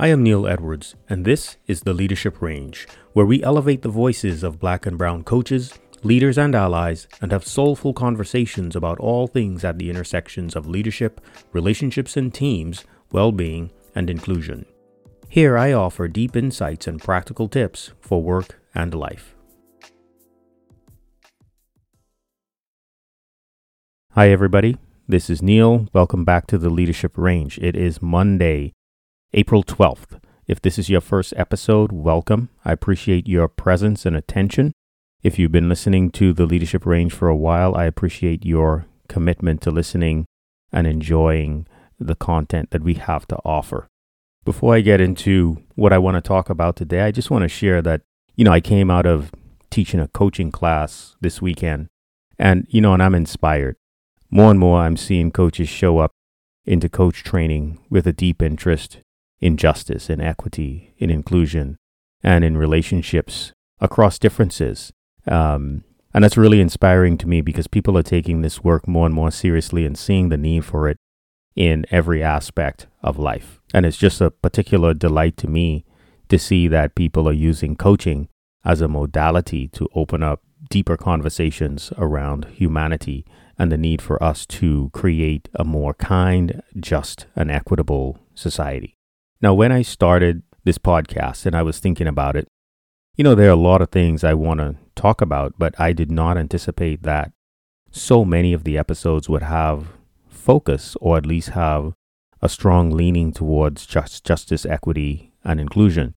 I am Neil Edwards, and this is the Leadership Range, where we elevate the voices of black and brown coaches, leaders, and allies, and have soulful conversations about all things at the intersections of leadership, relationships and teams, well being, and inclusion. Here I offer deep insights and practical tips for work and life. Hi, everybody. This is Neil. Welcome back to the Leadership Range. It is Monday, April 12th. If this is your first episode, welcome. I appreciate your presence and attention. If you've been listening to the Leadership Range for a while, I appreciate your commitment to listening and enjoying the content that we have to offer. Before I get into what I want to talk about today, I just want to share that, you know, I came out of teaching a coaching class this weekend and, you know, and I'm inspired. More and more, I'm seeing coaches show up into coach training with a deep interest in justice, in equity, in inclusion, and in relationships across differences. Um, and that's really inspiring to me because people are taking this work more and more seriously and seeing the need for it in every aspect of life. And it's just a particular delight to me to see that people are using coaching as a modality to open up deeper conversations around humanity and the need for us to create a more kind, just, and equitable society. Now, when I started this podcast and I was thinking about it, you know, there are a lot of things I want to talk about, but I did not anticipate that so many of the episodes would have focus or at least have a strong leaning towards just justice, equity, and inclusion.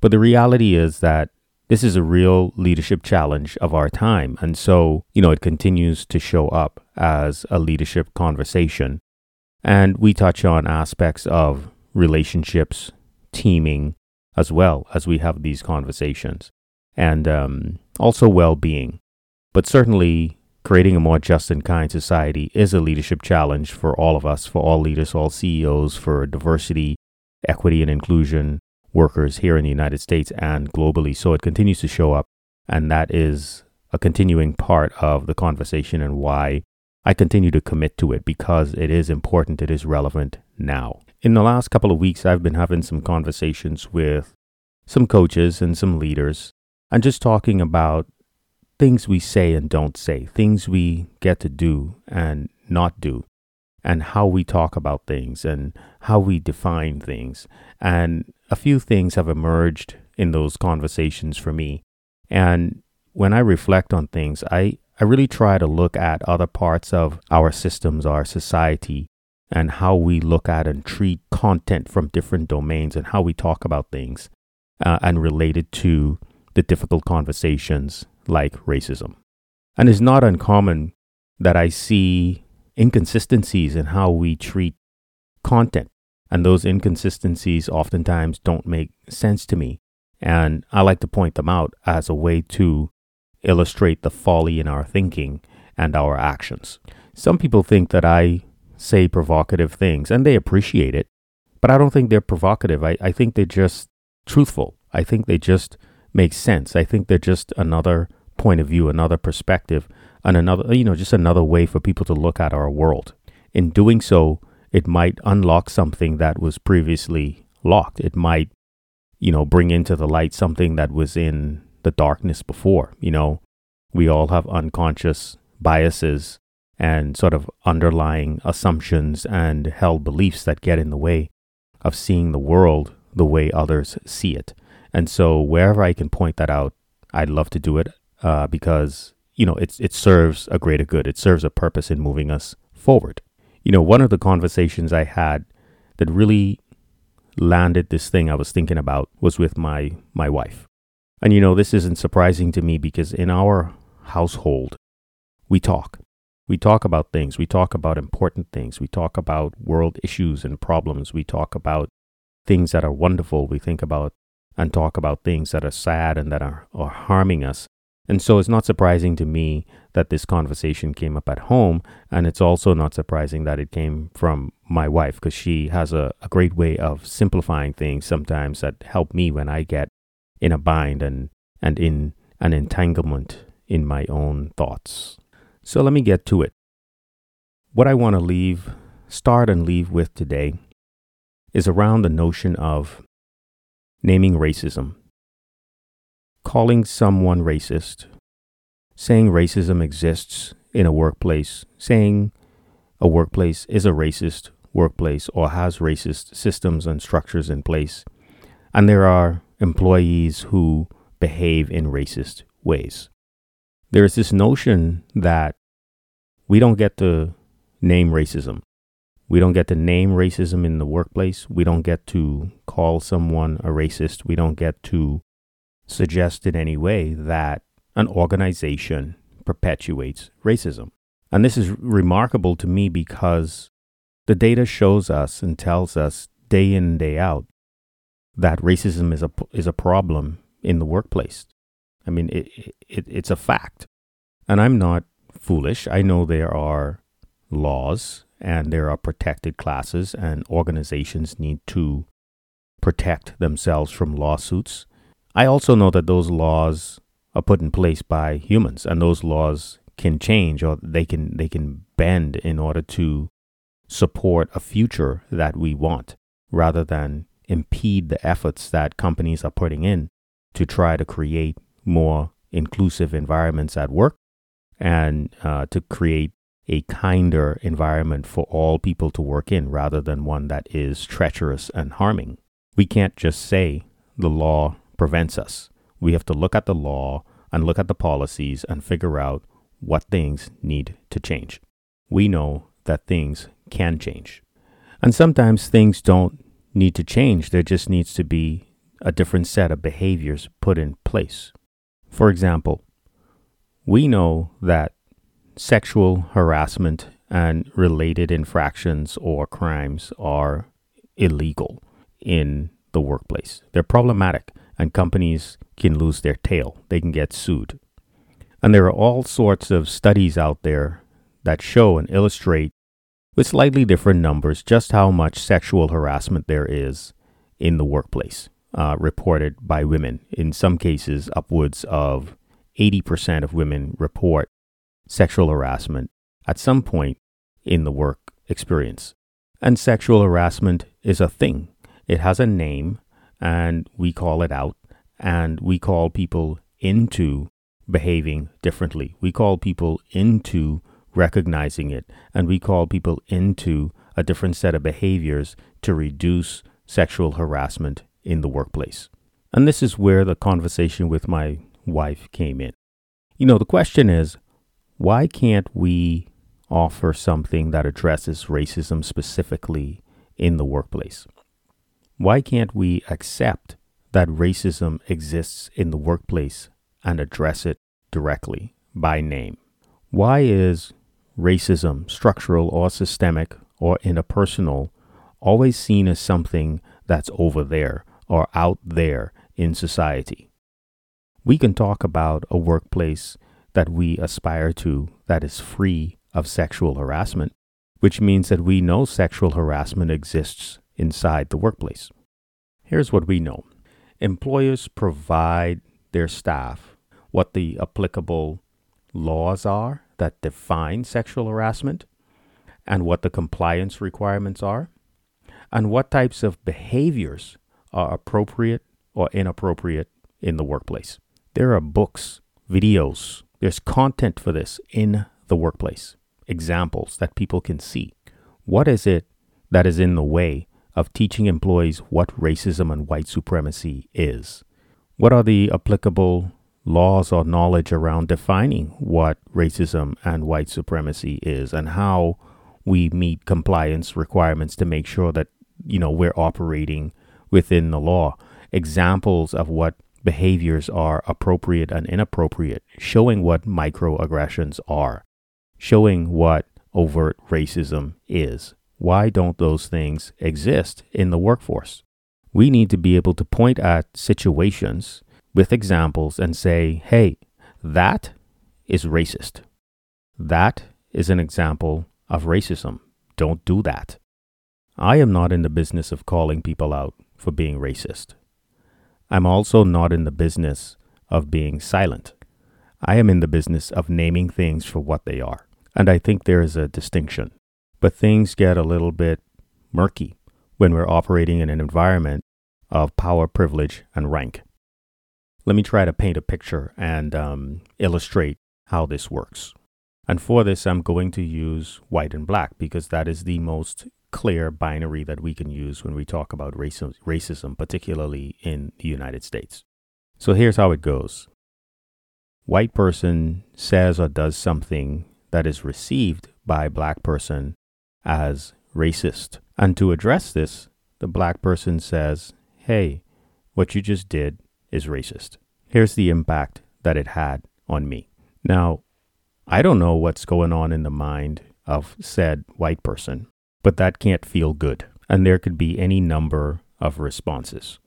But the reality is that this is a real leadership challenge of our time. And so, you know, it continues to show up as a leadership conversation. And we touch on aspects of relationships, teaming, as well as we have these conversations, and um, also well being. But certainly, creating a more just and kind society is a leadership challenge for all of us, for all leaders, all CEOs, for diversity, equity, and inclusion workers here in the United States and globally. So it continues to show up, and that is a continuing part of the conversation and why I continue to commit to it because it is important, it is relevant now. In the last couple of weeks, I've been having some conversations with some coaches and some leaders and just talking about things we say and don't say, things we get to do and not do, and how we talk about things and how we define things. And a few things have emerged in those conversations for me. And when I reflect on things, I, I really try to look at other parts of our systems, our society, and how we look at and treat content from different domains and how we talk about things uh, and related to the difficult conversations like racism. And it's not uncommon that I see inconsistencies in how we treat content. And those inconsistencies oftentimes don't make sense to me. And I like to point them out as a way to illustrate the folly in our thinking and our actions. Some people think that I say provocative things and they appreciate it, but I don't think they're provocative. I, I think they're just truthful. I think they just make sense. I think they're just another point of view, another perspective, and another, you know, just another way for people to look at our world. In doing so, it might unlock something that was previously locked. It might, you know, bring into the light something that was in the darkness before. You know, we all have unconscious biases and sort of underlying assumptions and held beliefs that get in the way of seeing the world the way others see it. And so wherever I can point that out, I'd love to do it uh, because you know it's it serves a greater good. It serves a purpose in moving us forward. You know, one of the conversations I had that really landed this thing I was thinking about was with my my wife. And you know, this isn't surprising to me because in our household, we talk. We talk about things. We talk about important things. We talk about world issues and problems. We talk about things that are wonderful. We think about and talk about things that are sad and that are, are harming us. And so it's not surprising to me that this conversation came up at home. And it's also not surprising that it came from my wife because she has a, a great way of simplifying things sometimes that help me when I get in a bind and, and in an entanglement in my own thoughts. So let me get to it. What I want to leave, start and leave with today is around the notion of naming racism, calling someone racist, saying racism exists in a workplace, saying a workplace is a racist workplace or has racist systems and structures in place, and there are employees who behave in racist ways. There's this notion that we don't get to name racism. We don't get to name racism in the workplace. We don't get to call someone a racist. We don't get to suggest in any way that an organization perpetuates racism. And this is remarkable to me because the data shows us and tells us day in and day out that racism is a, is a problem in the workplace. I mean, it, it, it's a fact. And I'm not foolish. I know there are laws and there are protected classes, and organizations need to protect themselves from lawsuits. I also know that those laws are put in place by humans, and those laws can change or they can they can bend in order to support a future that we want, rather than impede the efforts that companies are putting in to try to create more inclusive environments at work and uh, to create a kinder environment for all people to work in rather than one that is treacherous and harming. We can't just say the law prevents us. We have to look at the law and look at the policies and figure out what things need to change. We know that things can change. And sometimes things don't need to change, there just needs to be a different set of behaviors put in place. For example, we know that sexual harassment and related infractions or crimes are illegal in the workplace. They're problematic, and companies can lose their tail. They can get sued. And there are all sorts of studies out there that show and illustrate with slightly different numbers just how much sexual harassment there is in the workplace, uh, reported by women. In some cases, upwards of 80% of women report sexual harassment at some point in the work experience. And sexual harassment is a thing, it has a name, and we call it out, and we call people into behaving differently. We call people into recognizing it, and we call people into a different set of behaviors to reduce sexual harassment in the workplace. And this is where the conversation with my wife came in. You know, the question is why can't we offer something that addresses racism specifically in the workplace? Why can't we accept that racism exists in the workplace and address it directly by name? Why is racism, structural or systemic or interpersonal, always seen as something that's over there or out there in society? We can talk about a workplace that we aspire to that is free of sexual harassment, which means that we know sexual harassment exists inside the workplace. Here's what we know employers provide their staff what the applicable laws are that define sexual harassment and what the compliance requirements are and what types of behaviors are appropriate or inappropriate in the workplace. There are books, videos, there's content for this in the workplace, examples that people can see. What is it that is in the way of teaching employees what racism and white supremacy is? What are the applicable laws or knowledge around defining what racism and white supremacy is and how we meet compliance requirements to make sure that you know we're operating within the law examples of what behaviors are appropriate and inappropriate, showing what microaggressions are, showing what overt racism is. Why don't those things exist in the workforce? We need to be able to point at situations with examples and say, hey, that is racist. That is an example of racism. Don't do that. I am not in the business of calling people out for being racist. I'm also not in the business of being silent. I am in the business of naming things for what they are. And I think there is a distinction. But things get a little bit murky when we're operating in an environment of power, privilege, and rank. Let me try to paint a picture and um, illustrate how this works. And for this, I'm going to use white and black because that is the most clear binary that we can use when we talk about racism, racism particularly in the United States. So here's how it goes white person says or does something that is received by black person as racist. And to address this, the black person says, Hey, what you just did is racist. Here's the impact that it had on me. Now, I don't know what's going on in the mind of said white person, but that can't feel good. And there could be any number of responses.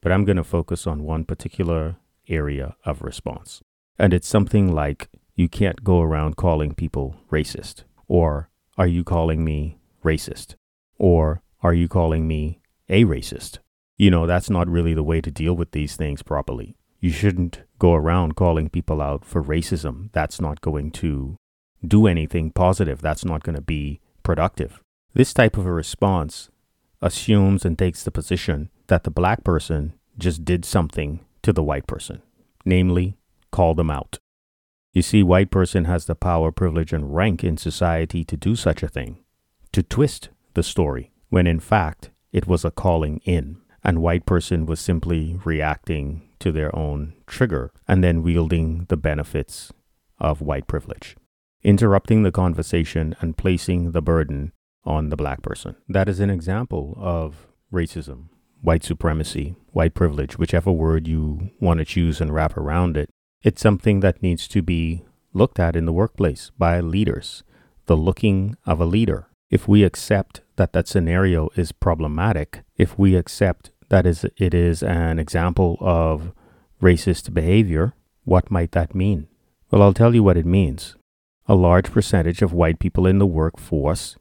But I'm going to focus on one particular area of response. And it's something like, you can't go around calling people racist. Or, are you calling me racist? Or, are you calling me a racist? You know, that's not really the way to deal with these things properly. You shouldn't go around calling people out for racism. That's not going to do anything positive. That's not going to be productive. This type of a response assumes and takes the position that the black person just did something to the white person, namely, call them out. You see, white person has the power, privilege, and rank in society to do such a thing, to twist the story, when in fact it was a calling in, and white person was simply reacting to their own trigger and then wielding the benefits of white privilege, interrupting the conversation and placing the burden on the black person. That is an example of racism white supremacy, white privilege, whichever word you want to choose and wrap around it, it's something that needs to be looked at in the workplace by leaders, the looking of a leader. If we accept that that scenario is problematic, if we accept that is it is an example of racist behavior, what might that mean? Well, I'll tell you what it means. A large percentage of white people in the workforce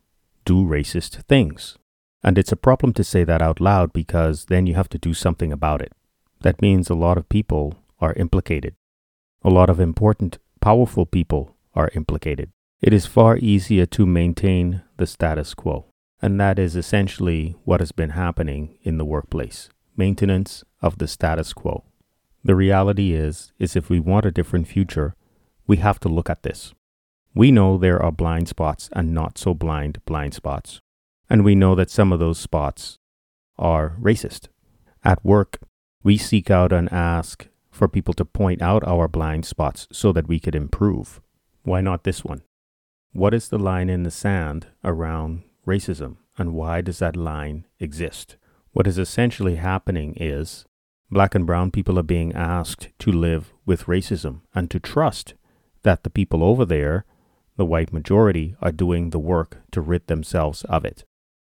do racist things. And it's a problem to say that out loud because then you have to do something about it. That means a lot of people are implicated. A lot of important, powerful people are implicated. It is far easier to maintain the status quo. And that is essentially what has been happening in the workplace maintenance of the status quo. The reality is, is if we want a different future, we have to look at this. We know there are blind spots and not so blind blind spots. And we know that some of those spots are racist. At work, we seek out and ask for people to point out our blind spots so that we could improve. Why not this one? What is the line in the sand around racism, and why does that line exist? What is essentially happening is black and brown people are being asked to live with racism and to trust that the people over there, the white majority, are doing the work to rid themselves of it.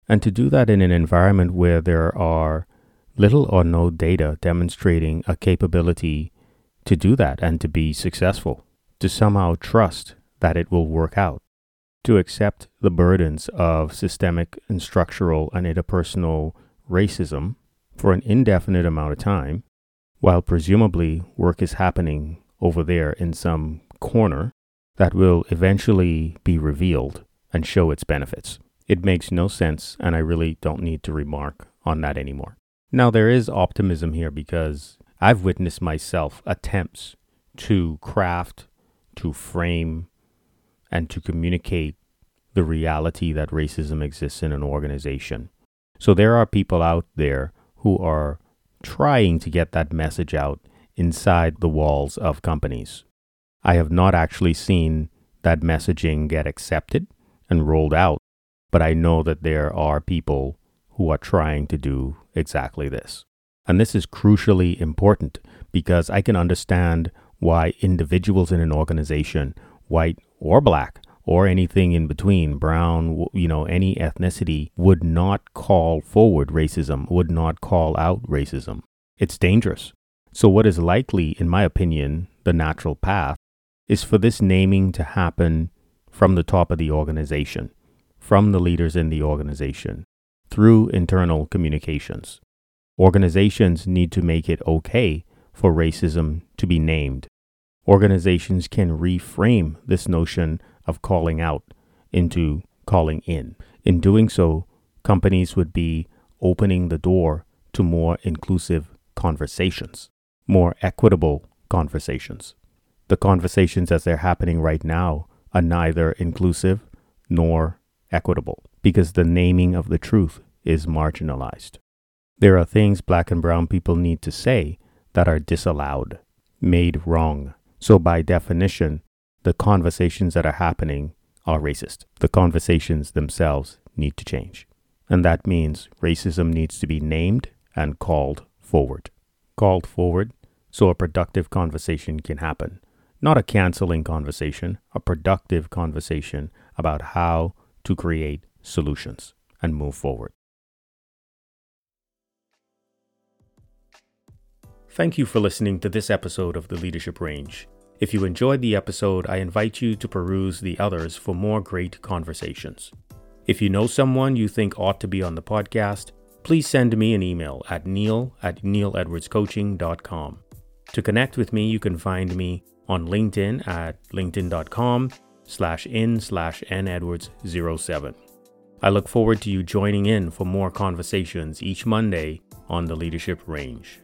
And to do that in an environment where there are little or no data demonstrating a capability to do that and to be successful, to somehow trust that it will work out, to accept the burdens of systemic and structural and interpersonal racism for an indefinite amount of time, while presumably work is happening over there in some corner that will eventually be revealed and show its benefits. It makes no sense, and I really don't need to remark on that anymore. Now, there is optimism here because I've witnessed myself attempts to craft, to frame, and to communicate the reality that racism exists in an organization. So there are people out there who are trying to get that message out inside the walls of companies. I have not actually seen that messaging get accepted and rolled out but I know that there are people who are trying to do exactly this. And this is crucially important because I can understand why individuals in an organization, white or black, or anything in between, brown, you know, any ethnicity, would not call forward racism, would not call out racism. It's dangerous. So, what is likely, in my opinion, the natural path is for this naming to happen from the top of the organization from the leaders in the organization through internal communications. Organizations need to make it okay for racism to be named. Organizations can reframe this notion of calling out into calling in. In doing so, companies would be opening the door to more inclusive conversations, more equitable conversations. The conversations as they're happening right now are neither inclusive nor equitable because the naming of the truth is marginalized. There are things black and brown people need to say that are disallowed, made wrong. So, by definition, the conversations that are happening are racist. The conversations themselves need to change. And that means racism needs to be named and called forward. Called forward so a productive conversation can happen. Not a canceling conversation, a productive conversation about how to create solutions and move forward. Thank you for listening to this episode of the Leadership Range. If you enjoyed the episode, I invite you to peruse the others for more great conversations. If you know someone you think ought to be on the podcast, please send me an email at neil at neiledwardscoaching.com. To connect with me, you can find me on LinkedIn at linkedin.com slash in slash nedwards07. I look forward to you joining in for more conversations each Monday on the Leadership Range.